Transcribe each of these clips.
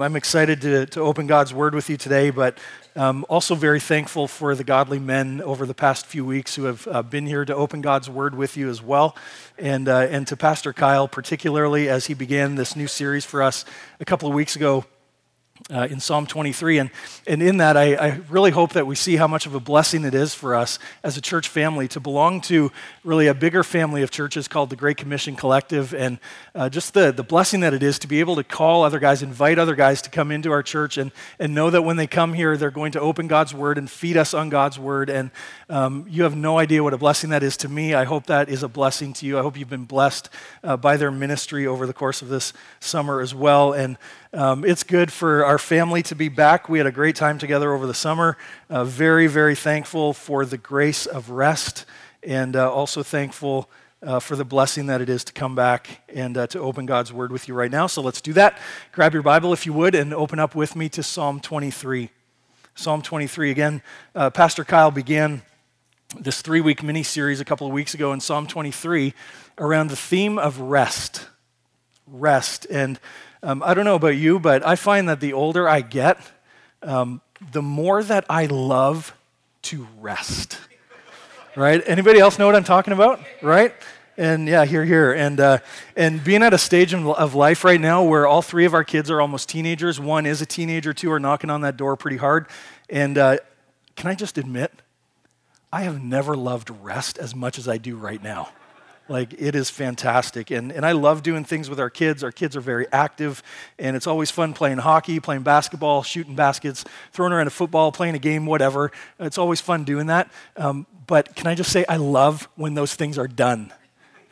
I'm excited to, to open God's Word with you today, but um, also very thankful for the godly men over the past few weeks who have uh, been here to open God's Word with you as well. And, uh, and to Pastor Kyle, particularly as he began this new series for us a couple of weeks ago uh, in Psalm 23. And, and in that, I, I, really hope that we see how much of a blessing it is for us as a church family to belong to really a bigger family of churches called the Great Commission Collective. And uh, just the, the blessing that it is to be able to call other guys, invite other guys to come into our church and, and know that when they come here, they're going to open God's Word and feed us on God's Word. And um, you have no idea what a blessing that is to me. I hope that is a blessing to you. I hope you've been blessed uh, by their ministry over the course of this summer as well. And um, it's good for our family to be back. We had a great time together over the summer. Uh, very, very thankful for the grace of rest, and uh, also thankful uh, for the blessing that it is to come back and uh, to open God's Word with you right now. So let's do that. Grab your Bible, if you would, and open up with me to Psalm 23. Psalm 23. Again, uh, Pastor Kyle began this three week mini series a couple of weeks ago in Psalm 23 around the theme of rest. Rest. And um, I don't know about you, but I find that the older I get, um, the more that I love to rest. Right? Anybody else know what I'm talking about? Right? And yeah, here, here. And, uh, and being at a stage of life right now where all three of our kids are almost teenagers, one is a teenager, two are knocking on that door pretty hard. And uh, can I just admit, I have never loved rest as much as I do right now. Like, it is fantastic. And, and I love doing things with our kids. Our kids are very active, and it's always fun playing hockey, playing basketball, shooting baskets, throwing around a football, playing a game, whatever. It's always fun doing that. Um, but can I just say, I love when those things are done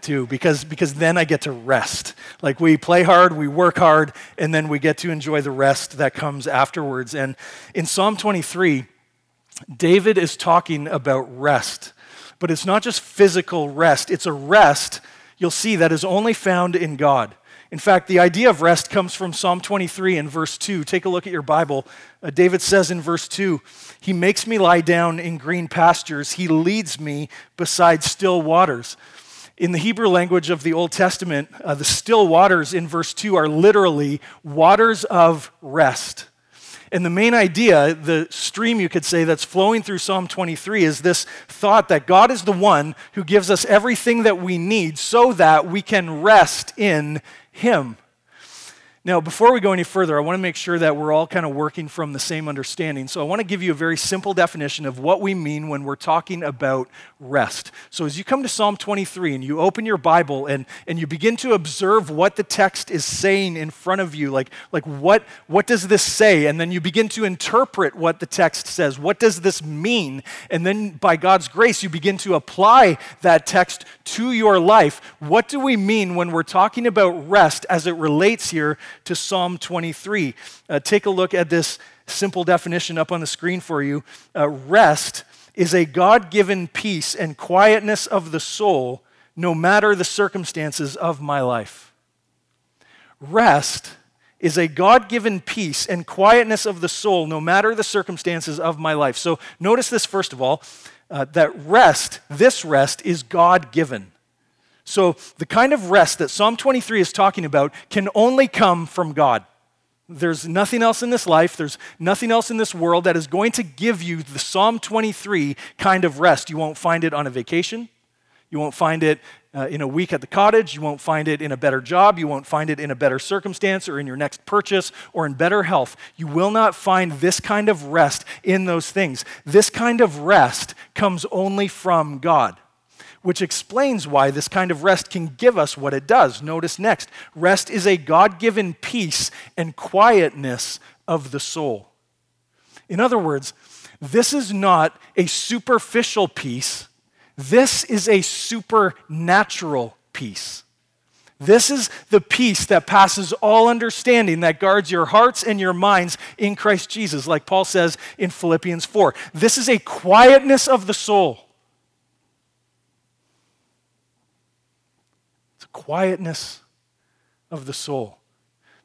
too because because then I get to rest. Like we play hard, we work hard, and then we get to enjoy the rest that comes afterwards. And in Psalm 23, David is talking about rest. But it's not just physical rest, it's a rest, you'll see, that is only found in God. In fact, the idea of rest comes from Psalm 23 and verse 2. Take a look at your Bible. Uh, David says in verse 2 He makes me lie down in green pastures, He leads me beside still waters. In the Hebrew language of the Old Testament, uh, the still waters in verse 2 are literally waters of rest. And the main idea, the stream you could say that's flowing through Psalm 23 is this thought that God is the one who gives us everything that we need so that we can rest in Him. Now, before we go any further, I want to make sure that we're all kind of working from the same understanding. So, I want to give you a very simple definition of what we mean when we're talking about rest. So, as you come to Psalm 23 and you open your Bible and, and you begin to observe what the text is saying in front of you, like, like what, what does this say? And then you begin to interpret what the text says. What does this mean? And then, by God's grace, you begin to apply that text to your life. What do we mean when we're talking about rest as it relates here? To Psalm 23. Uh, take a look at this simple definition up on the screen for you. Uh, rest is a God given peace and quietness of the soul, no matter the circumstances of my life. Rest is a God given peace and quietness of the soul, no matter the circumstances of my life. So notice this, first of all, uh, that rest, this rest, is God given. So, the kind of rest that Psalm 23 is talking about can only come from God. There's nothing else in this life, there's nothing else in this world that is going to give you the Psalm 23 kind of rest. You won't find it on a vacation. You won't find it uh, in a week at the cottage. You won't find it in a better job. You won't find it in a better circumstance or in your next purchase or in better health. You will not find this kind of rest in those things. This kind of rest comes only from God which explains why this kind of rest can give us what it does. Notice next rest is a God given peace and quietness of the soul. In other words, this is not a superficial peace, this is a supernatural peace. This is the peace that passes all understanding, that guards your hearts and your minds in Christ Jesus, like Paul says in Philippians 4. This is a quietness of the soul. Quietness of the soul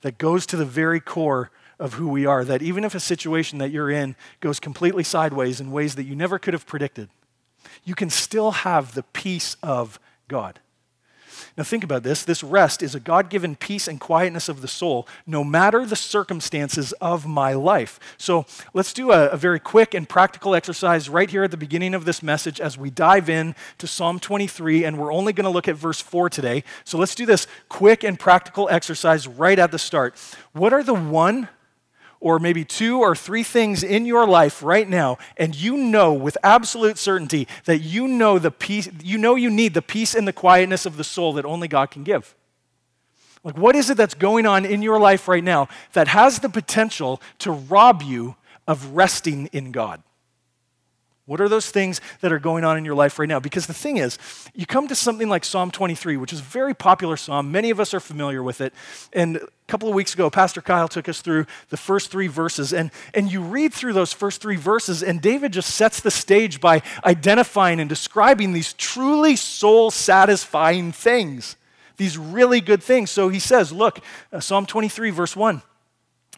that goes to the very core of who we are. That even if a situation that you're in goes completely sideways in ways that you never could have predicted, you can still have the peace of God. Now, think about this. This rest is a God given peace and quietness of the soul, no matter the circumstances of my life. So, let's do a, a, very quick and practical exercise right here at the beginning of this message as we dive in to Psalm 23. And we're only going to look at verse 4 today. So, let's do this quick and practical exercise right at the start. What are the one or maybe two or three things in your life right now, and you know with absolute certainty that you know the peace, you know you need the peace and the quietness of the soul that only God can give. Like, what is it that's going on in your life right now that has the potential to rob you of resting in God? What are those things that are going on in your life right now? Because the thing is, you come to something like Psalm 23, which is a very popular psalm. Many of us are familiar with it. And a couple of weeks ago, Pastor Kyle took us through the first three verses. And, and you read through those first three verses, and David just sets the stage by identifying and describing these truly soul satisfying things, these really good things. So he says, Look, uh, Psalm 23, verse 1.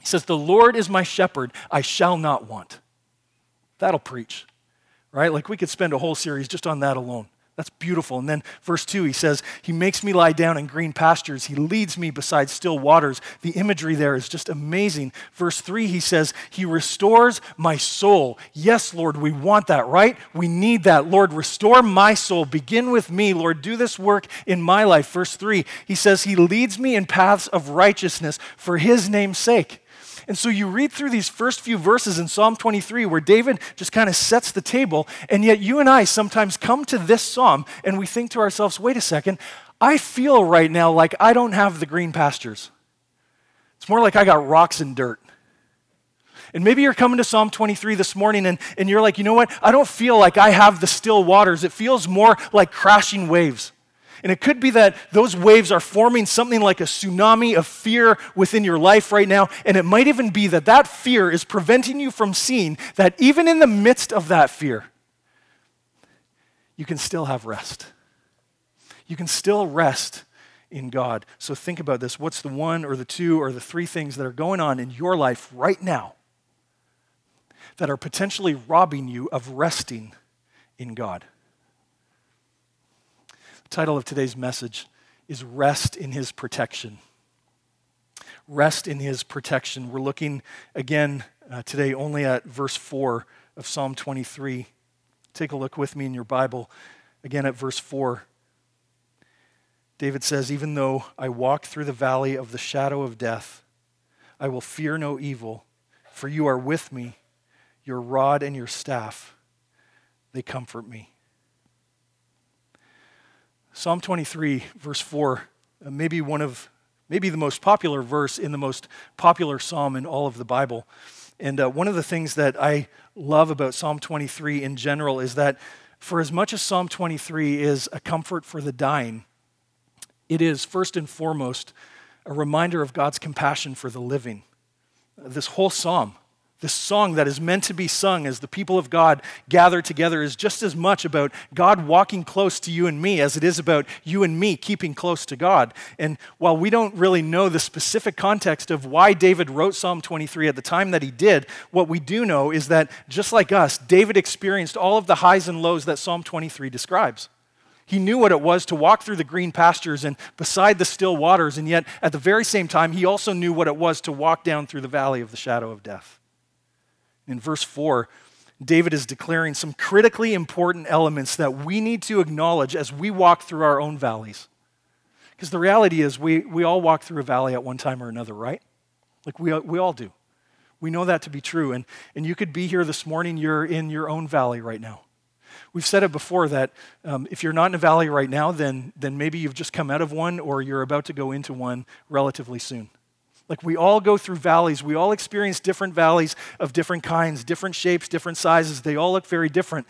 He says, The Lord is my shepherd, I shall not want. That'll preach right? Like we could spend a whole series just on that alone. That's beautiful. And then verse 2, he says, He makes me lie down in green pastures. He leads me beside still waters. The imagery there is just amazing. Verse 3, he says, He restores my soul. Yes, Lord, we want that, right? We need that. Lord, restore my soul. Begin with me. Lord, do this work in my life. Verse 3, he says, He leads me in paths of righteousness for His name's sake. And so you read through these first few verses in Psalm 23 where David just kind of sets the table, and yet you and I sometimes come to this psalm and we think to ourselves, wait a second, I feel right now like I don't have the green pastures. It's more like I got rocks and dirt. And maybe you're coming to Psalm 23 this morning and, and you're like, you know what? I don't feel like I have the still waters. It feels more like crashing waves. And it could be that those waves are forming something like a tsunami of fear within your life right now. And it might even be that that fear is preventing you from seeing that even in the midst of that fear, you can still have rest. You can still rest in God. So think about this. What's the one or the two or the three things that are going on in your life right now that are potentially robbing you of resting in God? Title of today's message is Rest in His Protection. Rest in His Protection. We're looking again uh, today only at verse 4 of Psalm 23. Take a look with me in your Bible again at verse 4. David says, Even though I walk through the valley of the shadow of death, I will fear no evil, for you are with me. Your rod and your staff, they comfort me. Psalm 23, verse 4, uh, maybe one of, maybe the most popular verse in the most popular psalm in all of the Bible. And uh, one of the things that I love about Psalm 23 in general is that for as much as Psalm 23 is a comfort for the dying, it is first and foremost a reminder of God's compassion for the living. This whole psalm this song that is meant to be sung as the people of God gather together is just as much about God walking close to you and me as it is about you and me keeping close to God. And while we don't really know the specific context of why David wrote Psalm 23 at the time that he did, what we do know is that just like us, David experienced all of the highs and lows that Psalm 23 describes. He knew what it was to walk through the green pastures and beside the still waters, and yet at the very same time, he also knew what it was to walk down through the valley of the shadow of death. In verse 4, David is declaring some critically important elements that we need to acknowledge as we walk through our own valleys. Because the reality is, we, we all walk through a valley at one time or another, right? Like we, we all do. We know that to be true. And, and you could be here this morning, you're in your own valley right now. We've said it before that um, if you're not in a valley right now, then, then maybe you've just come out of one or you're about to go into one relatively soon. Like we all go through valleys. We all experience different valleys of different kinds, different shapes, different sizes. They all look very different.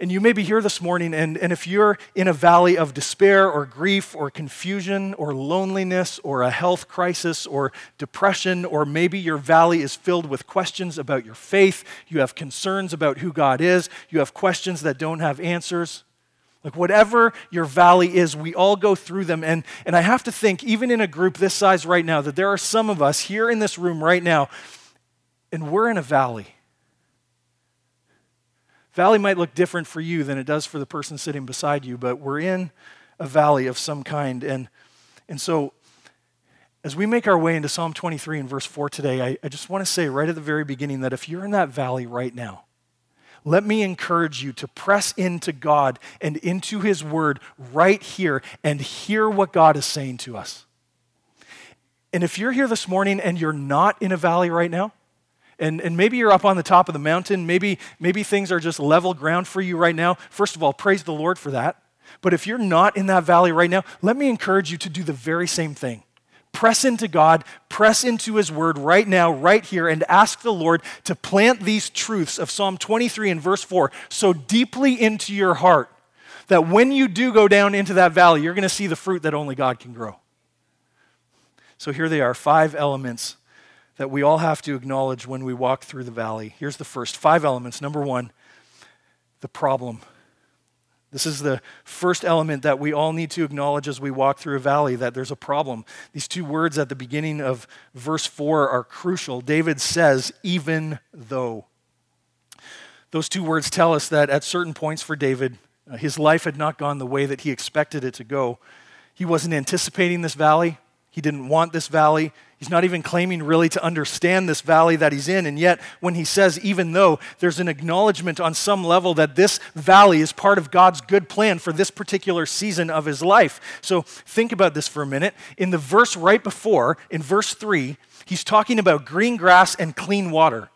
And you may be here this morning, and, and if you're in a valley of despair or grief or confusion or loneliness or a health crisis or depression, or maybe your valley is filled with questions about your faith, you have concerns about who God is, you have questions that don't have answers, like, whatever your valley is, we all go through them. And, and I have to think, even in a group this size right now, that there are some of us here in this room right now, and we're in a valley. Valley might look different for you than it does for the person sitting beside you, but we're in a valley of some kind. And, and so, as we make our way into Psalm 23 and verse 4 today, I, I just want to say right at the very beginning that if you're in that valley right now, let me encourage you to press into God and into His Word right here and hear what God is saying to us. And if you're here this morning and you're not in a valley right now, and, and maybe you're up on the top of the mountain, maybe, maybe things are just level ground for you right now, first of all, praise the Lord for that. But if you're not in that valley right now, let me encourage you to do the very same thing. Press into God, press into His Word right now, right here, and ask the Lord to plant these truths of Psalm 23 and verse 4 so deeply into your heart that when you do go down into that valley, you're going to see the fruit that only God can grow. So here they are five elements that we all have to acknowledge when we walk through the valley. Here's the first five elements. Number one, the problem. This is the first element that we all need to acknowledge as we walk through a valley that there's a problem. These two words at the beginning of verse 4 are crucial. David says, even though. Those two words tell us that at certain points for David, uh, his life had not gone the way that he expected it to go. He wasn't anticipating this valley. He didn't want this valley. He's not even claiming really to understand this valley that he's in. And yet, when he says, even though, there's an acknowledgement on some level that this valley is part of God's good plan for this particular season of his life. So think about this for a minute. In the verse right before, in verse 3, he's talking about green grass and clean water.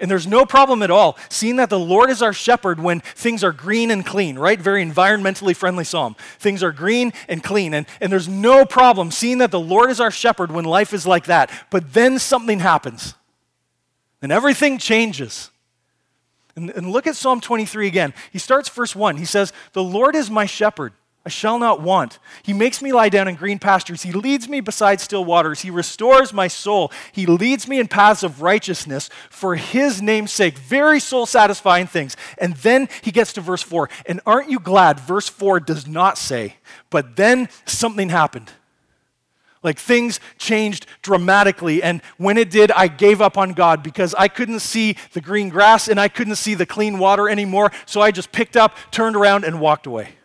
And there's no problem at all seeing that the Lord is our shepherd when things are green and clean, right? Very environmentally friendly psalm. Things are green and clean. And, and there's no problem seeing that the Lord is our shepherd when life is like that. But then something happens, and everything changes. And, and look at Psalm 23 again. He starts verse 1. He says, The Lord is my shepherd. I shall not want. He makes me lie down in green pastures. He leads me beside still waters. He restores my soul. He leads me in paths of righteousness for his name's sake. Very soul satisfying things. And then he gets to verse 4. And aren't you glad verse 4 does not say, but then something happened. Like things changed dramatically. And when it did, I gave up on God because I couldn't see the green grass and I couldn't see the clean water anymore. So I just picked up, turned around, and walked away.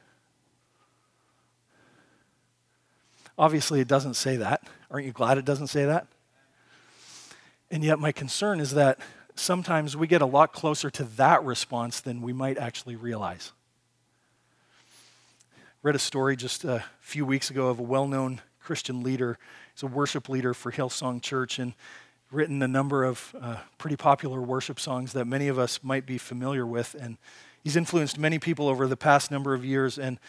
Obviously, it doesn't say that. Aren't you glad it doesn't say that? And yet, my concern is that sometimes we get a lot closer to that response than we might actually realize. Read a story just a few weeks ago of a well known Christian leader. He's a worship leader for Hillsong Church and written a number of uh, pretty popular worship songs that many of us might be familiar with. And he's influenced many people over the past number of years. And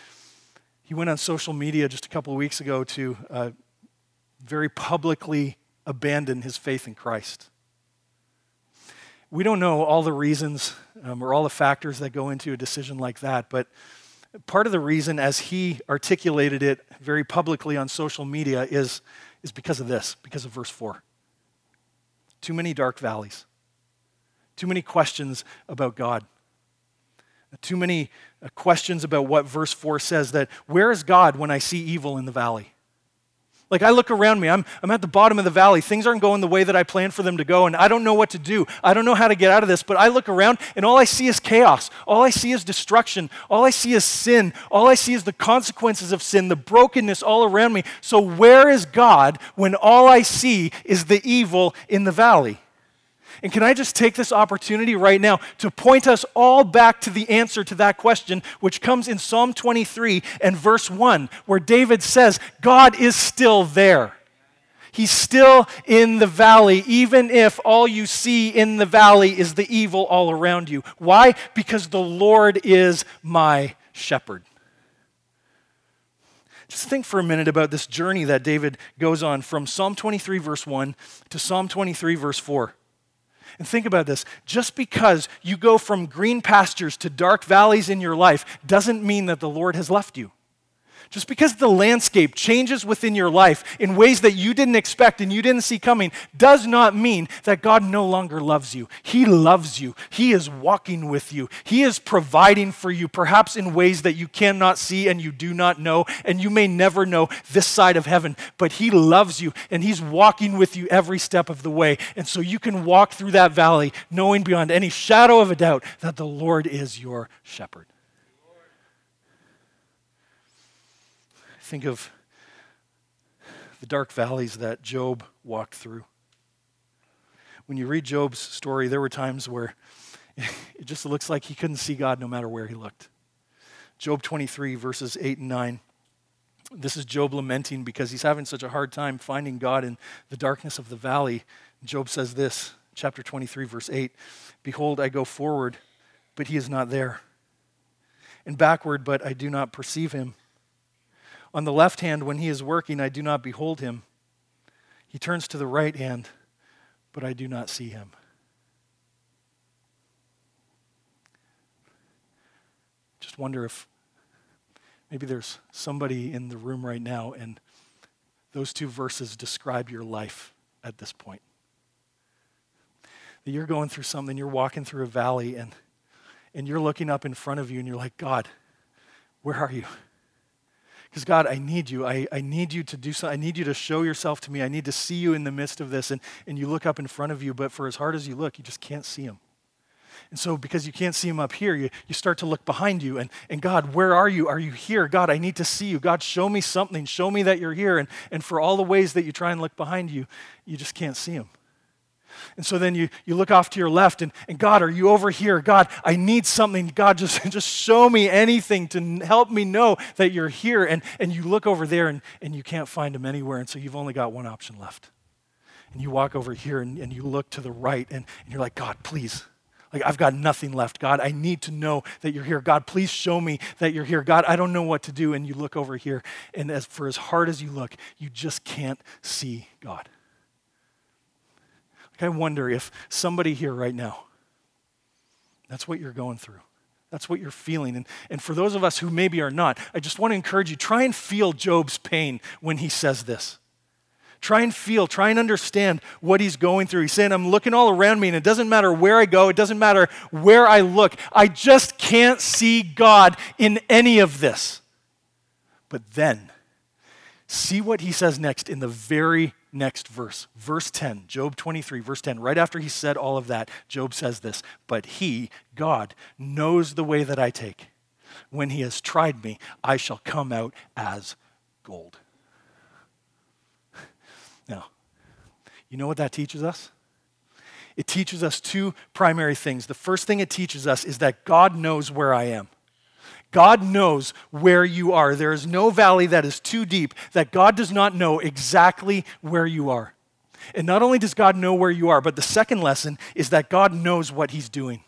he went on social media just a couple of weeks ago to uh, very publicly abandon his faith in Christ. We don't know all the reasons um, or all the factors that go into a decision like that, but part of the reason, as he articulated it very publicly on social media, is, is because of this, because of verse 4. Too many dark valleys, too many questions about God, too many uh, questions about what verse 4 says that where is God when I see evil in the valley? Like I look around me, I'm, I'm at the bottom of the valley. Things aren't going the way that I planned for them to go, and I don't know what to do. I don't know how to get out of this, but I look around and all I see is chaos. All I see is destruction. All I see is sin. All I see is the consequences of sin, the brokenness all around me. So, where is God when all I see is the evil in the valley? And can I just take this opportunity right now to point us all back to the answer to that question, which comes in Psalm 23 and verse 1, where David says, God is still there. He's still in the valley, even if all you see in the valley is the evil all around you. Why? Because the Lord is my shepherd. Just think for a minute about this journey that David goes on from Psalm 23, verse 1 to Psalm 23, verse 4. And think about this just because you go from green pastures to dark valleys in your life doesn't mean that the Lord has left you. Just because the landscape changes within your life in ways that you didn't expect and you didn't see coming does not mean that God no longer loves you. He loves you. He is walking with you. He is providing for you, perhaps in ways that you cannot see and you do not know, and you may never know this side of heaven. But He loves you and He's walking with you every step of the way. And so you can walk through that valley knowing beyond any shadow of a doubt that the Lord is your shepherd. Think of the dark valleys that Job walked through. When you read Job's story, there were times where it just looks like he couldn't see God no matter where he looked. Job 23, verses 8 and 9. This is Job lamenting because he's having such a hard time finding God in the darkness of the valley. Job says this, chapter 23, verse 8 Behold, I go forward, but he is not there, and backward, but I do not perceive him. On the left hand, when he is working, I do not behold him. He turns to the right hand, but I do not see him. Just wonder if maybe there's somebody in the room right now and those two verses describe your life at this point. That you're going through something, you're walking through a valley, and, and you're looking up in front of you, and you're like, God, where are you? Because, God, I need you. I, I need you to do something. I need you to show yourself to me. I need to see you in the midst of this. And, and you look up in front of you, but for as hard as you look, you just can't see him. And so, because you can't see him up here, you, you start to look behind you. And, and God, where are you? Are you here? God, I need to see you. God, show me something. Show me that you're here. And, and for all the ways that you try and look behind you, you just can't see him. And so then you, you look off to your left and, and God, are you over here? God, I need something. God, just, just show me anything to help me know that you're here. And, and you look over there and, and you can't find him anywhere. And so you've only got one option left. And you walk over here and, and you look to the right and, and you're like, God, please. Like, I've got nothing left. God, I need to know that you're here. God, please show me that you're here. God, I don't know what to do. And you look over here, and as, for as hard as you look, you just can't see God. I wonder if somebody here right now, that's what you're going through. That's what you're feeling. And, and for those of us who maybe are not, I just want to encourage you try and feel Job's pain when he says this. Try and feel, try and understand what he's going through. He's saying, I'm looking all around me, and it doesn't matter where I go, it doesn't matter where I look. I just can't see God in any of this. But then, see what he says next in the very next verse, verse 10, Job 23, verse 10. Right after he said all of that, Job says this But he, God, knows the way that I take. When he has tried me, I shall come out as gold. Now, you know what that teaches us? It teaches us two primary things. The first thing it teaches us is that God knows where I am. God knows where you are. There is no valley that is too deep that God does not know exactly where you are. And not only does God know where you are, but the second lesson is that God knows what He's doing.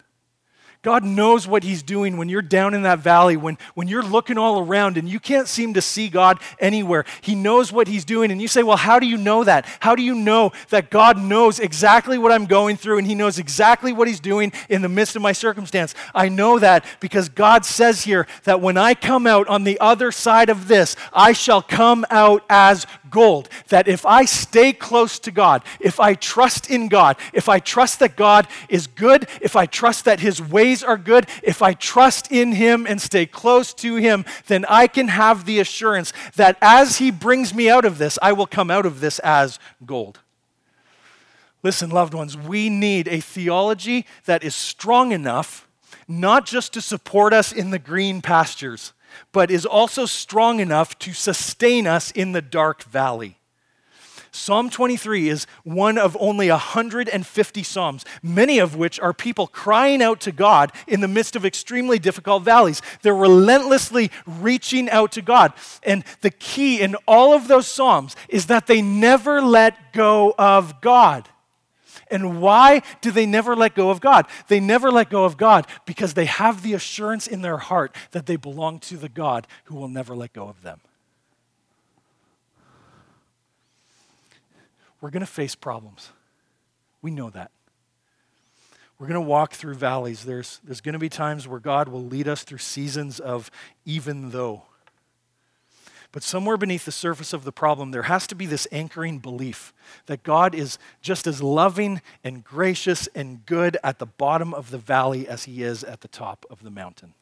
God knows what He's doing when you're down in that valley, when, when you're looking all around and you can't seem to see God anywhere. He knows what He's doing. And you say, Well, how do you know that? How do you know that God knows exactly what I'm going through and He knows exactly what He's doing in the midst of my circumstance? I know that because God says here that when I come out on the other side of this, I shall come out as gold. That if I stay close to God, if I trust in God, if I trust that God is good, if I trust that His ways are good, if I trust in Him and stay close to Him, then I can have the assurance that as He brings me out of this, I will come out of this as gold. Listen, loved ones, we need a theology that is strong enough not just to support us in the green pastures but is also strong enough to sustain us in the dark valley. Psalm 23 is one of only 150 Psalms, many of which are people crying out to God in the midst of extremely difficult valleys. They're relentlessly reaching out to God. And the key in all of those Psalms is that they never let go of God. And why do they never let go of God? They never let go of God because they have the assurance in their heart that they belong to the God who will never let go of them. We're going to face problems. We know that. We're going to walk through valleys. There's, there's going to be times where God will lead us through seasons of even though. But somewhere beneath the surface of the problem, there has to be this anchoring belief that God is just as loving and gracious and good at the bottom of the valley as he is at the top of the mountain.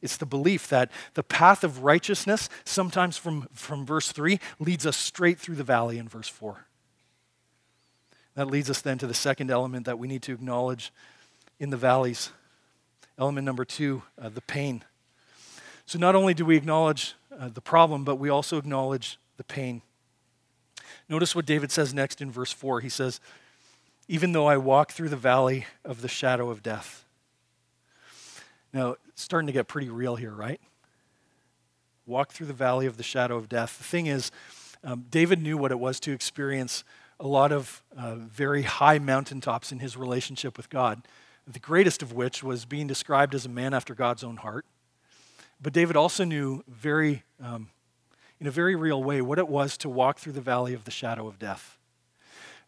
It's the belief that the path of righteousness, sometimes from, from verse 3, leads us straight through the valley in verse 4. That leads us then to the second element that we need to acknowledge in the valleys. Element number two, uh, the pain. So not only do we acknowledge uh, the problem, but we also acknowledge the pain. Notice what David says next in verse 4. He says, Even though I walk through the valley of the shadow of death. Now, it's starting to get pretty real here, right? Walk through the valley of the shadow of death. The thing is, um, David knew what it was to experience a lot of uh, very high mountaintops in his relationship with God, the greatest of which was being described as a man after God's own heart. But David also knew very, um, in a very real way what it was to walk through the valley of the shadow of death.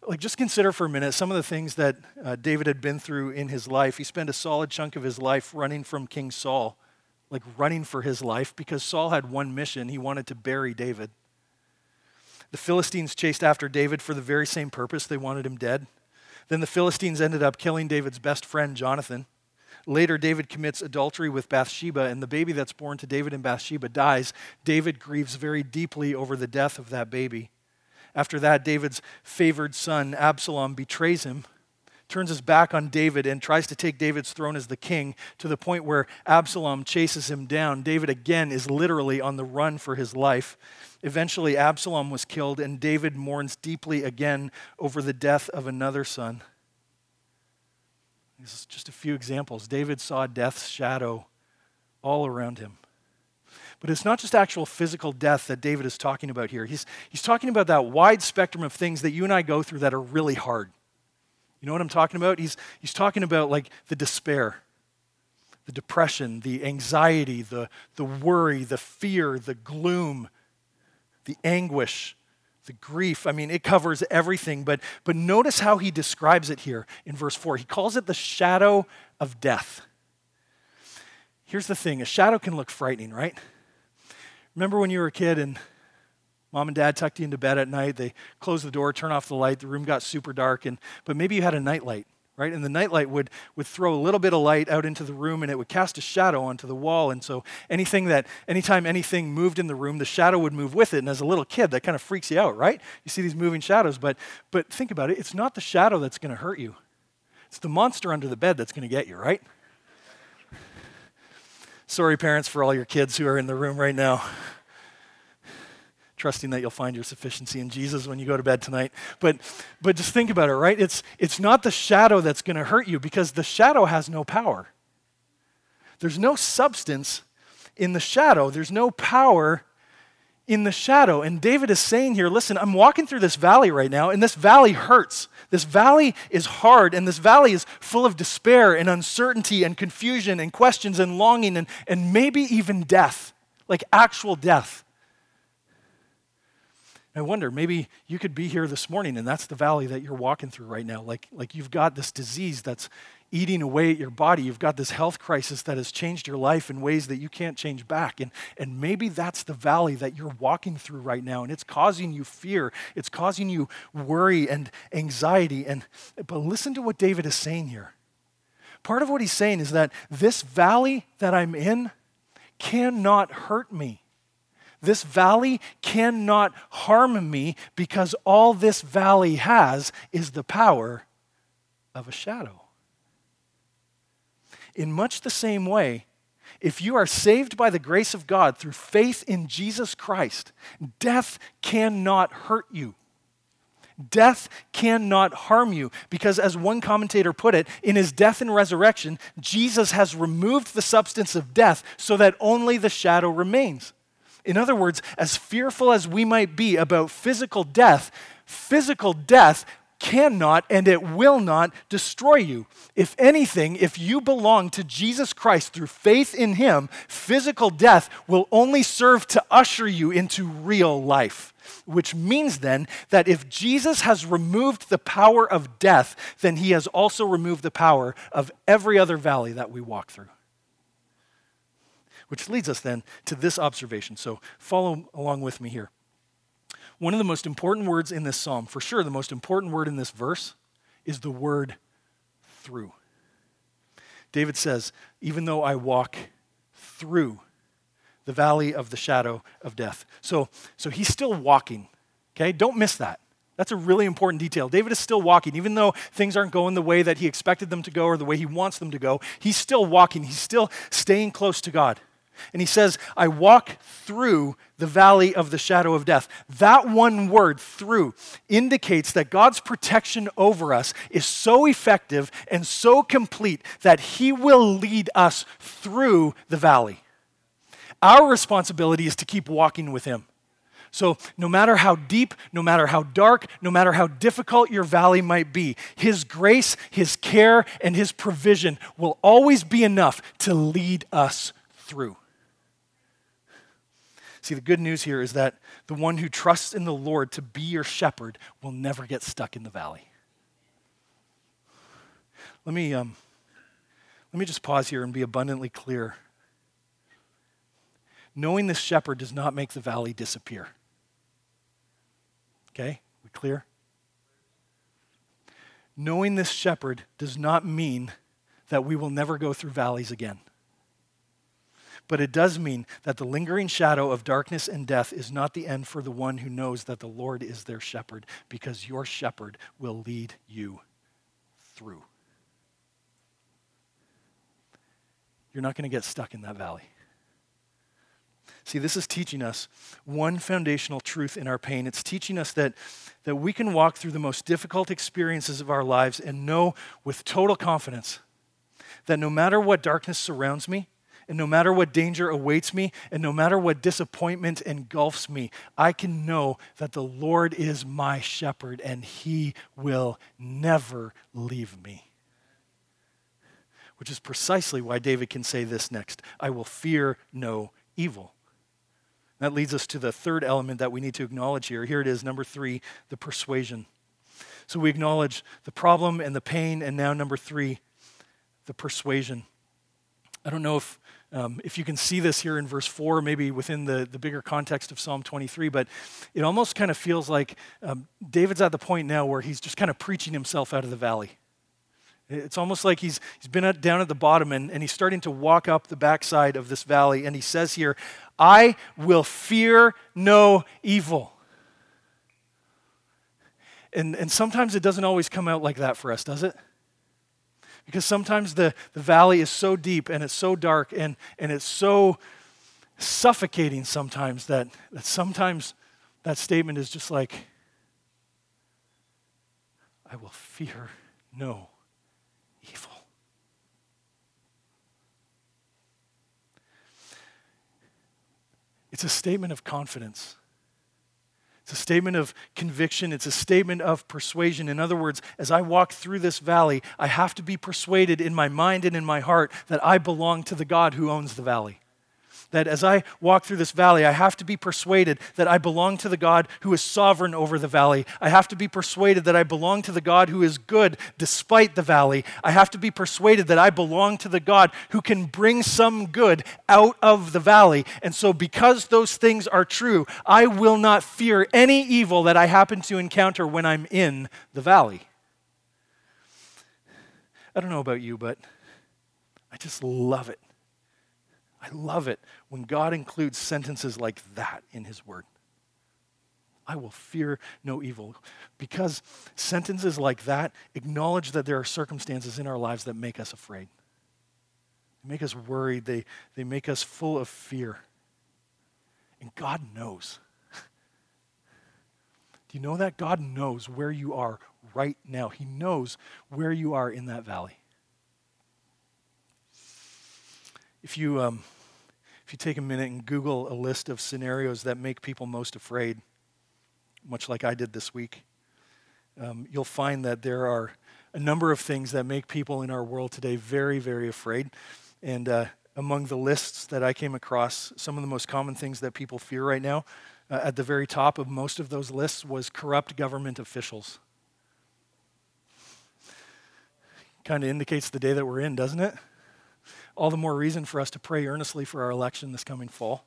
Like, just consider for a minute some of the things that uh, David had been through in his life. He spent a solid chunk of his life running from King Saul, like running for his life, because Saul had one mission. He wanted to bury David. The Philistines chased after David for the very same purpose. They wanted him dead. Then the Philistines ended up killing David's best friend, Jonathan. Later, David commits adultery with Bathsheba, and the baby that's born to David and Bathsheba dies. David grieves very deeply over the death of that baby. After that, David's favored son, Absalom, betrays him, turns his back on David, and tries to take David's throne as the king to the point where Absalom chases him down. David again is literally on the run for his life. Eventually, Absalom was killed, and David mourns deeply again over the death of another son. This is just a few examples. David saw death's shadow all around him. But it's not just actual physical death that David is talking about here. He's, he's talking about that wide spectrum of things that you and I go through that are really hard. You know what I'm talking about? He's, he's talking about like the despair, the depression, the anxiety, the, the worry, the fear, the gloom, the anguish, the grief. I mean, it covers everything. But, but notice how he describes it here in verse 4. He calls it the shadow of death. Here's the thing a shadow can look frightening, right? Remember when you were a kid and mom and dad tucked you into bed at night, they closed the door, turned off the light, the room got super dark, and, but maybe you had a nightlight right? And the nightlight would, would throw a little bit of light out into the room and it would cast a shadow onto the wall. And so anything that, anytime anything moved in the room, the shadow would move with it. And as a little kid, that kind of freaks you out, right? You see these moving shadows, but, but think about it. It's not the shadow that's going to hurt you. It's the monster under the bed that's going to get you, right? Sorry, parents, for all your kids who are in the room right now trusting that you'll find your sufficiency in Jesus when you go to bed tonight. But, but just think about it, right? It's, it's not the shadow that's going to hurt you because the shadow has no power. There's no substance in the shadow, there's no power in the shadow. And David is saying here listen, I'm walking through this valley right now, and this valley hurts. This valley is hard, and this valley is full of despair and uncertainty and confusion and questions and longing and, and maybe even death, like actual death. I wonder, maybe you could be here this morning and that's the valley that you're walking through right now. Like, like you've got this disease that's eating away at your body. You've got this health crisis that has changed your life in ways that you can't change back. And, and maybe that's the valley that you're walking through right now. And it's causing you fear, it's causing you worry and anxiety. And, but listen to what David is saying here. Part of what he's saying is that this valley that I'm in cannot hurt me. This valley cannot harm me because all this valley has is the power of a shadow. In much the same way, if you are saved by the grace of God through faith in Jesus Christ, death cannot hurt you. Death cannot harm you because, as one commentator put it, in his death and resurrection, Jesus has removed the substance of death so that only the shadow remains. In other words, as fearful as we might be about physical death, physical death cannot and it will not destroy you. If anything, if you belong to Jesus Christ through faith in Him, physical death will only serve to usher you into real life. Which means then that if Jesus has removed the power of death, then He has also removed the power of every other valley that we walk through. Which leads us then to this observation. So follow along with me here. One of the most important words in this psalm, for sure, the most important word in this verse is the word through. David says, Even though I walk through the valley of the shadow of death. So, so he's still walking, okay? Don't miss that. That's a really important detail. David is still walking, even though things aren't going the way that he expected them to go or the way he wants them to go. He's still walking, he's still staying close to God. And he says, I walk through the valley of the shadow of death. That one word, through, indicates that God's protection over us is so effective and so complete that he will lead us through the valley. Our responsibility is to keep walking with him. So, no matter how deep, no matter how dark, no matter how difficult your valley might be, His grace, His care, and His provision will always be enough to lead us through. See, the good news here is that the one who trusts in the Lord to be your shepherd will never get stuck in the valley. Let me, um, let me just pause here and be abundantly clear. Knowing this shepherd does not make the valley disappear. Okay? We clear? Knowing this shepherd does not mean that we will never go through valleys again. But it does mean that the lingering shadow of darkness and death is not the end for the one who knows that the Lord is their shepherd, because your shepherd will lead you through. You're not going to get stuck in that valley. See, this is teaching us one foundational truth in our pain. It's teaching us that, that we can walk through the most difficult experiences of our lives and know with total confidence that no matter what darkness surrounds me, and no matter what danger awaits me, and no matter what disappointment engulfs me, I can know that the Lord is my shepherd and he will never leave me. Which is precisely why David can say this next I will fear no evil. That leads us to the third element that we need to acknowledge here. Here it is, number three, the persuasion. So we acknowledge the problem and the pain, and now number three, the persuasion. I don't know if, um, if you can see this here in verse 4, maybe within the, the bigger context of Psalm 23, but it almost kind of feels like um, David's at the point now where he's just kind of preaching himself out of the valley. It's almost like he's, he's been at, down at the bottom and, and he's starting to walk up the backside of this valley. And he says here, I will fear no evil. And, and sometimes it doesn't always come out like that for us, does it? Because sometimes the, the valley is so deep and it's so dark and, and it's so suffocating sometimes that, that sometimes that statement is just like, I will fear no evil. It's a statement of confidence. It's a statement of conviction. It's a statement of persuasion. In other words, as I walk through this valley, I have to be persuaded in my mind and in my heart that I belong to the God who owns the valley that as I walk through this valley, I have to be persuaded that I belong to the God who is sovereign over the valley. I have to be persuaded that I belong to the God who is good despite the valley. I have to be persuaded that I belong to the God who can bring some good out of the valley. And so, because those things are true, I will not fear any evil that I happen to encounter when I'm in the valley. I don't know about you, but I just love it I love it when God includes sentences like that in His Word. I will fear no evil. Because sentences like that acknowledge that there are circumstances in our lives that make us afraid. They make us worried. They, they make us full of fear. And God knows. Do you know that? God knows where you are right now. He knows where you are in that valley. If you, um, if you take a minute and Google a list of scenarios that make people most afraid, much like I did this week, um, you'll find that there are a number of things that make people in our world today very, very afraid. And uh, among the lists that I came across, some of the most common things that people fear right now, uh, at the very top of most of those lists was corrupt government officials. Kind of indicates the day that we're in, doesn't it? All the more reason for us to pray earnestly for our election this coming fall.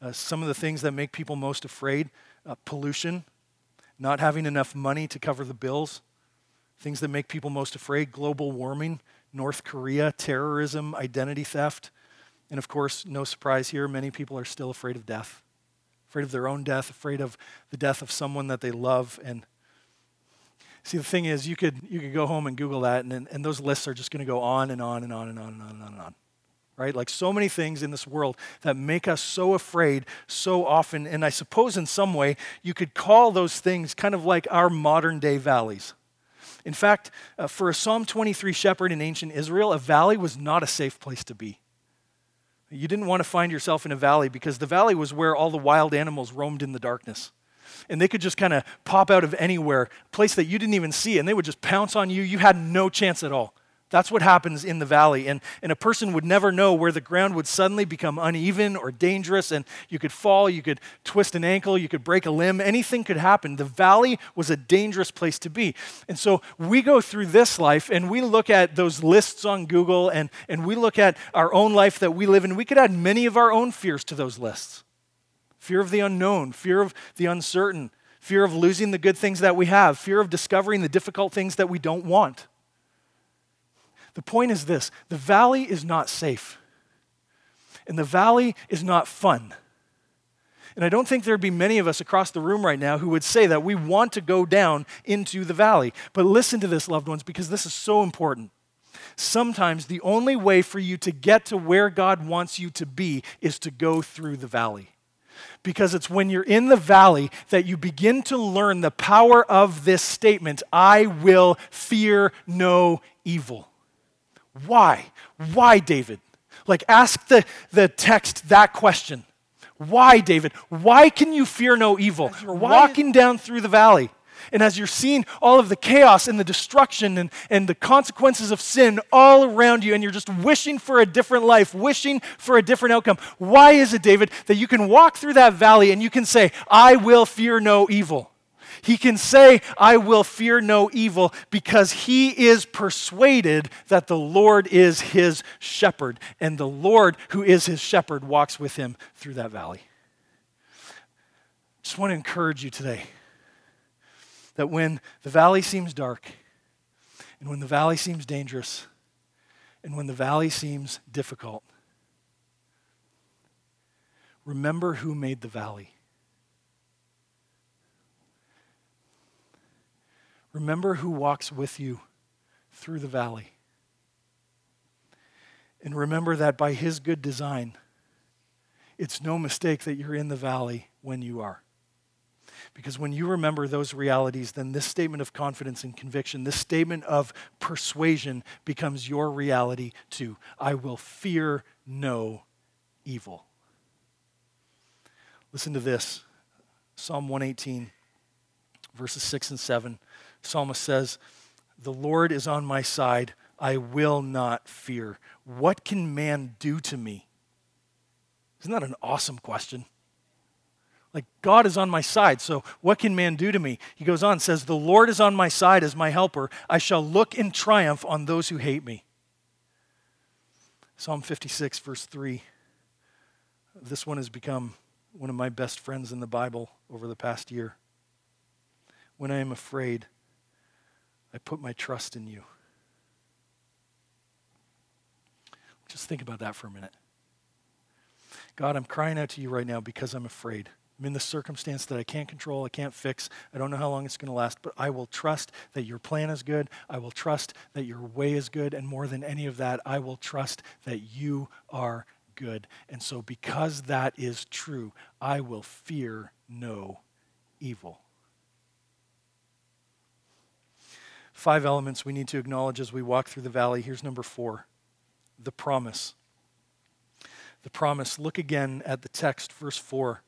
Uh, some of the things that make people most afraid uh, pollution, not having enough money to cover the bills, things that make people most afraid global warming, North Korea, terrorism, identity theft. And of course, no surprise here, many people are still afraid of death, afraid of their own death, afraid of the death of someone that they love, and See, the thing is, you could, you could go home and Google that, and, and those lists are just going to go on and on and on and on and on and on and on. right? Like so many things in this world that make us so afraid so often. And I suppose in some way you could call those things kind of like our modern day valleys. In fact, uh, for a Psalm 23 shepherd in ancient Israel, a valley was not a safe place to be. You didn't want to find yourself in a valley because the valley was where all the wild animals roamed in the darkness. And they could just kind of pop out of anywhere, place that you didn't even see, and they would just pounce on you. You had no chance at all. That's what happens in the valley. And, and a person would never know where the ground would suddenly become uneven or dangerous, and you could fall, you could twist an ankle, you could break a limb, anything could happen. The valley was a dangerous place to be. And so we go through this life and we look at those lists on Google and, and we look at our own life that we live in. We could add many of our own fears to those lists fear of the unknown, fear of the uncertain, fear of losing the good things that we have, fear of discovering the difficult things that we don't want. The point is this the valley is not safe, and the valley is not fun. And I don't think there'd be many of us across the room right now who would say that we want to go down into the valley. But listen to this, loved ones, because this is so important. Sometimes the only way for you to get to where God wants you to be is to go through the valley. Because it's when you're in the valley that you begin to learn the power of this statement I will fear no evil. Why? Why, David? Like, ask the, the text that question. Why, David? Why can you fear no evil? You're walking down through the valley, and as you're seeing all of the chaos and the destruction and, and the consequences of sin all around you, and you're just wishing for a different life, wishing for a different outcome, why is it, David, that you can walk through that valley and you can say, I will fear no evil? He can say, I will fear no evil, because he is persuaded that the Lord is his shepherd, and the Lord, who is his shepherd, walks with him through that valley. Just want to encourage you today that when the valley seems dark, and when the valley seems dangerous, and when the valley seems difficult, remember who made the valley. Remember who walks with you through the valley. And remember that by his good design, it's no mistake that you're in the valley when you are. Because when you remember those realities, then this statement of confidence and conviction, this statement of persuasion becomes your reality too. I will fear no evil. Listen to this Psalm 118, verses 6 and 7 psalmist says, The Lord is on my side. I will not fear. What can man do to me? Isn't that an awesome question? Like, God is on my side, so what can man do to me? He goes on, says, The Lord is on my side as my helper. I shall look in triumph on those who hate me. Psalm 56, verse 3. This one has become one of my best friends in the Bible over the past year. When I am afraid, I put my trust in you. Just think about that for a minute. God, I'm crying out to you right now because I'm afraid. I'm in the circumstance that I can't control, I can't fix. I don't know how long it's going to last, but I will trust that your plan is good. I will trust that your way is good. And more than any of that, I will trust that you are good. And so, because that is true, I will fear no evil. Five elements we need to acknowledge as we walk through the valley. Here's number four the promise. The promise. Look again at the text, verse 4.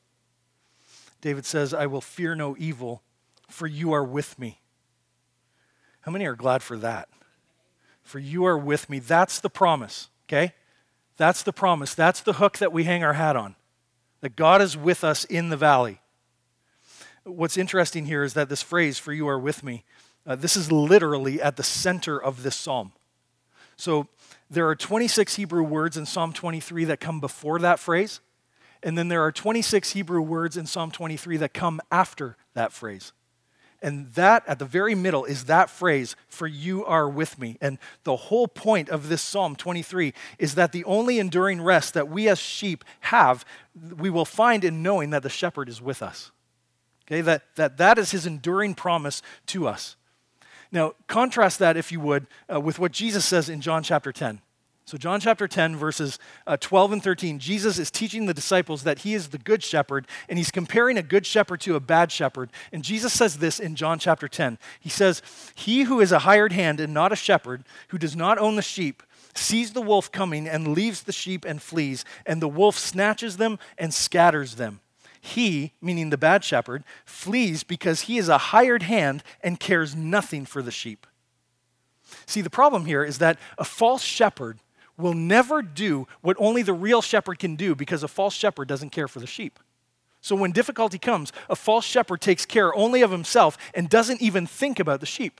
David says, I will fear no evil, for you are with me. How many are glad for that? For you are with me. That's the promise, okay? That's the promise. That's the hook that we hang our hat on. That God is with us in the valley. What's interesting here is that this phrase, for you are with me, uh, this is literally at the center of this psalm. So there are 26 Hebrew words in Psalm 23 that come before that phrase, and then there are 26 Hebrew words in Psalm 23 that come after that phrase. And that, at the very middle, is that phrase, for you are with me. And the whole point of this Psalm 23 is that the only enduring rest that we as sheep have, we will find in knowing that the shepherd is with us. Okay, that, that, that is his enduring promise to us. Now, contrast that, if you would, uh, with what Jesus says in John chapter 10. So, John chapter 10, verses uh, 12 and 13, Jesus is teaching the disciples that he is the good shepherd, and he's comparing a good shepherd to a bad shepherd. And Jesus says this in John chapter 10. He says, He who is a hired hand and not a shepherd, who does not own the sheep, sees the wolf coming and leaves the sheep and flees, and the wolf snatches them and scatters them. He, meaning the bad shepherd, flees because he is a hired hand and cares nothing for the sheep. See, the problem here is that a false shepherd will never do what only the real shepherd can do because a false shepherd doesn't care for the sheep. So when difficulty comes, a false shepherd takes care only of himself and doesn't even think about the sheep.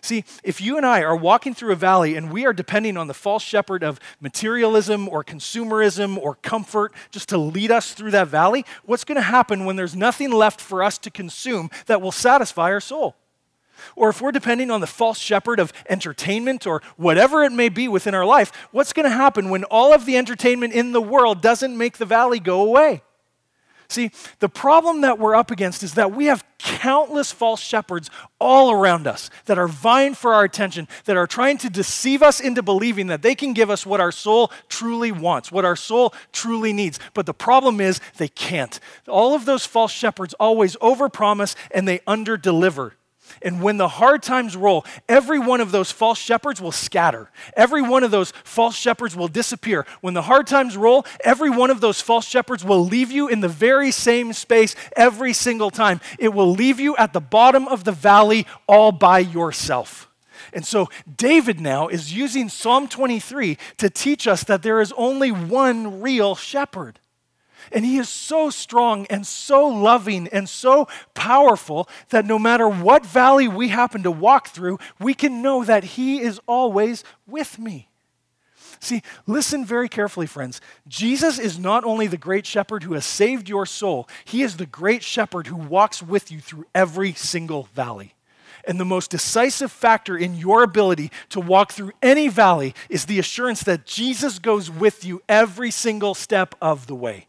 See, if you and I are walking through a valley and we are depending on the false shepherd of materialism or consumerism or comfort just to lead us through that valley, what's going to happen when there's nothing left for us to consume that will satisfy our soul? Or if we're depending on the false shepherd of entertainment or whatever it may be within our life, what's going to happen when all of the entertainment in the world doesn't make the valley go away? See, the problem that we're up against is that we have countless false shepherds all around us that are vying for our attention, that are trying to deceive us into believing that they can give us what our soul truly wants, what our soul truly needs. But the problem is they can't. All of those false shepherds always overpromise and they underdeliver. And when the hard times roll, every one of those false shepherds will scatter. Every one of those false shepherds will disappear. When the hard times roll, every one of those false shepherds will leave you in the very same space every single time. It will leave you at the bottom of the valley all by yourself. And so David now is using Psalm 23 to teach us that there is only one real shepherd. And he is so strong and so loving and so powerful that no matter what valley we happen to walk through, we can know that he is always with me. See, listen very carefully, friends. Jesus is not only the great shepherd who has saved your soul, he is the great shepherd who walks with you through every single valley. And the most decisive factor in your ability to walk through any valley is the assurance that Jesus goes with you every single step of the way.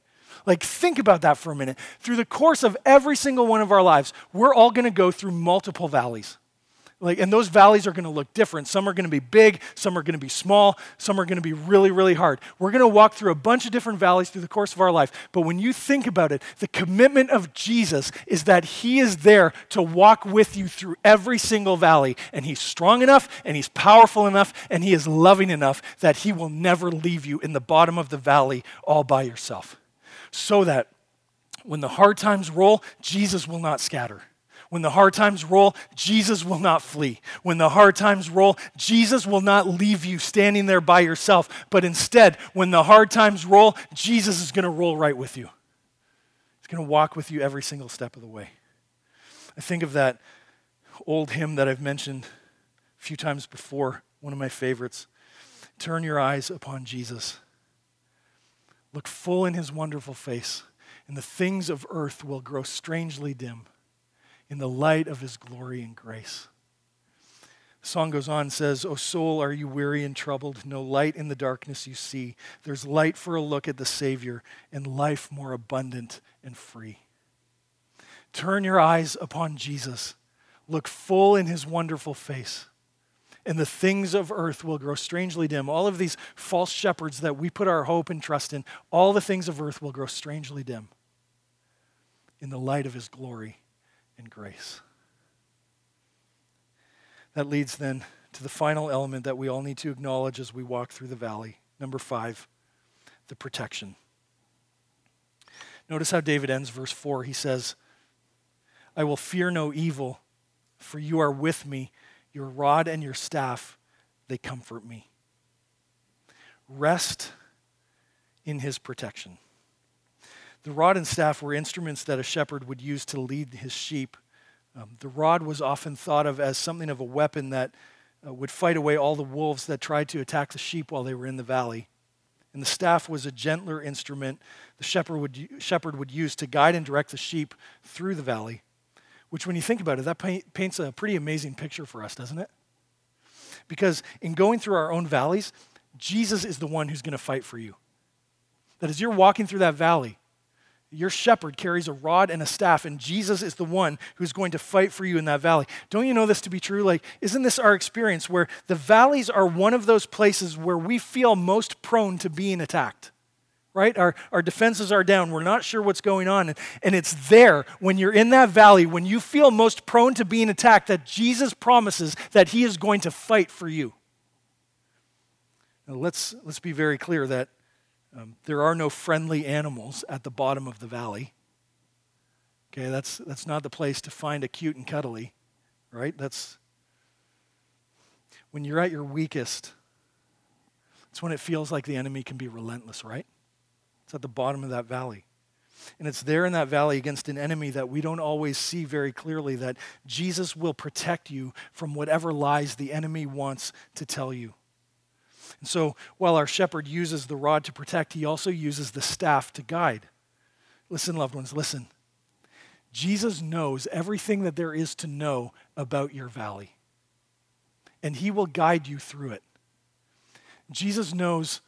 Like, think about that for a minute. Through the course of every single one of our lives, we're all going to go through multiple valleys. Like, and those valleys are going to look different. Some are going to be big, some are going to be small, some are going to be really, really hard. We're going to walk through a bunch of different valleys through the course of our life. But when you think about it, the commitment of Jesus is that He is there to walk with you through every single valley. And He's strong enough, and He's powerful enough, and He is loving enough that He will never leave you in the bottom of the valley all by yourself so that when the hard times roll, Jesus will not scatter. When the hard times roll, Jesus will not flee. When the hard times roll, Jesus will not leave you standing there by yourself. But instead, when the hard times roll, Jesus is going to roll right with you. He's going to walk with you every single step of the way. I think of that old hymn that I've mentioned a few times before, one of my favorites. Turn your eyes upon Jesus. Look full in his wonderful face, and the things of earth will grow strangely dim in the light of his glory and grace. The song goes on and says, O soul, are you weary and troubled? No light in the darkness you see. There's light for a look at the Savior and life more abundant and free. Turn your eyes upon Jesus. Look full in his wonderful face and the things of earth will grow strangely dim. All of these false shepherds that we put our hope and trust in, all the things of earth will grow strangely dim in the light of his glory and grace. That leads then to the final element that we all need to acknowledge as we walk through the valley. Number five, the protection. Notice how David ends verse 4. He says, I will fear no evil, for you are with me. Your rod and your staff, they comfort me. Rest in his protection. The rod and staff were instruments that a shepherd would use to lead his sheep. Um, the rod was often thought of as something of a weapon that uh, would fight away all the wolves that tried to attack the sheep while they were in the valley. And the staff was a gentler instrument the shepherd would, shepherd would use to guide and direct the sheep through the valley which, when you think about it, that paints a pretty amazing picture for us, doesn't it? Because in going through our own valleys, Jesus is the one who's going to fight for you. That as you're walking through that valley, Your shepherd carries a rod and a staff, and Jesus is the one who's going to fight for you in that valley. Don't you know this to be true? Like, isn't this our experience where the valleys are one of those places where we feel most prone to being attacked? Right? Our, our defenses are down. We're not sure what's going on. And, it's there when you're in that valley, when you feel most prone to being attacked, that Jesus promises that he is going to fight for you. Now, let's, let's be very clear that um, there are no friendly animals at the bottom of the valley. Okay, that's, that's not the place to find a cute and cuddly, right? That's when you're at your weakest, it's when it feels like the enemy can be relentless, right? It's at the bottom of that valley. And it's there in that valley against an enemy that we don't always see very clearly that Jesus will protect you from whatever lies the enemy wants to tell you. And so while our shepherd uses the rod to protect, he also uses the staff to guide. Listen, loved ones, listen. Jesus knows everything that there is to know about your valley, and he will guide you through it. Jesus knows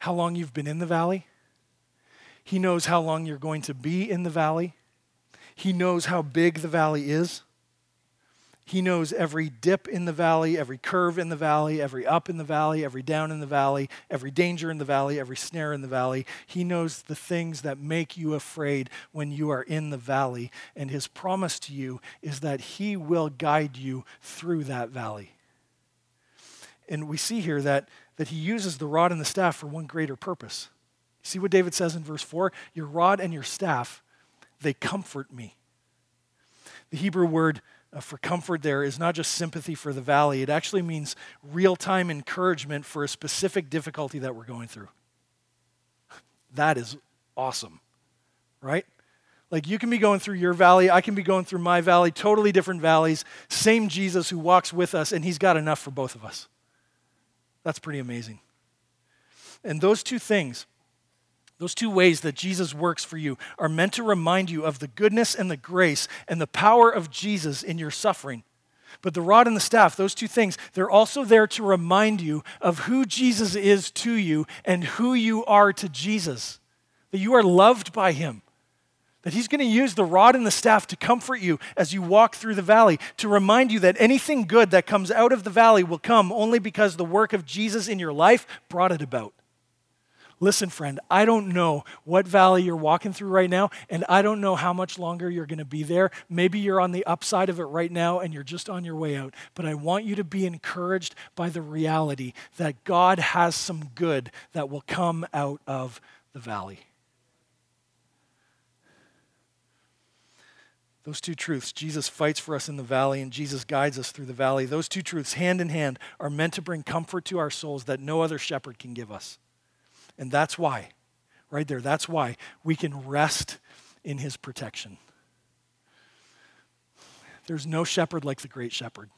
how long you've been in the valley. He knows how long you're going to be in the valley. He knows how big the valley is. He knows every dip in the valley, every curve in the valley, every up in the valley, every down in the valley, every danger in the valley, every snare in the valley. He knows the things that make you afraid when you are in the valley. And his promise to you is that he will guide you through that valley. And we see here that, that he uses the rod and the staff for one greater purpose. See what David says in verse 4? Your rod and your staff, they comfort me. The Hebrew word uh, for comfort there is not just sympathy for the valley, it actually means real time encouragement for a specific difficulty that we're going through. That is awesome, right? Like you can be going through your valley, I can be going through my valley, totally different valleys, same Jesus who walks with us, and he's got enough for both of us. That's pretty amazing. And those two things, those two ways that Jesus works for you are meant to remind you of the goodness and the grace and the power of Jesus in your suffering. But the rod and the staff, those two things, they're also there to remind you of who Jesus is to you and who you are to Jesus. That you are loved by him. That he's going to use the rod and the staff to comfort you as you walk through the valley, to remind you that anything good that comes out of the valley will come only because the work of Jesus in your life brought it about. Listen, friend, I don't know what valley you're walking through right now, and I don't know how much longer you're going to be there. Maybe you're on the upside of it right now and you're just on your way out. But I want you to be encouraged by the reality that God has some good that will come out of the valley. Those two truths, Jesus fights for us in the valley and Jesus guides us through the valley. Those two truths, hand in hand, are meant to bring comfort to our souls that no other shepherd can give us. And that's why, right there, that's why we can rest in his protection. There's no shepherd like the great shepherd.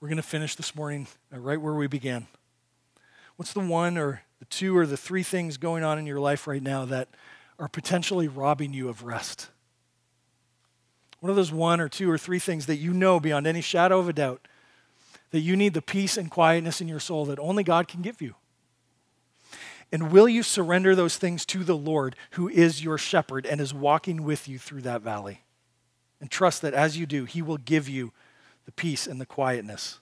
We're going to finish this morning uh, right where we began. What's the one or the two or the three things going on in your life right now that are potentially robbing you of rest? What are those one or two or three things that you know beyond any shadow of a doubt that you need the peace and quietness in your soul that only God can give you? And will you surrender those things to the Lord, who is your shepherd and is walking with you through that valley? And trust that as you do, He will give you the peace and the quietness,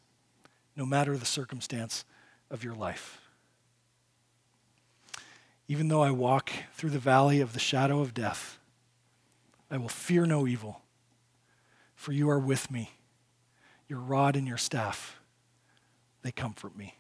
no matter the circumstance of your life. Even though I walk through the valley of the shadow of death, I will fear no evil, for you are with me. Your rod and your staff, they comfort me.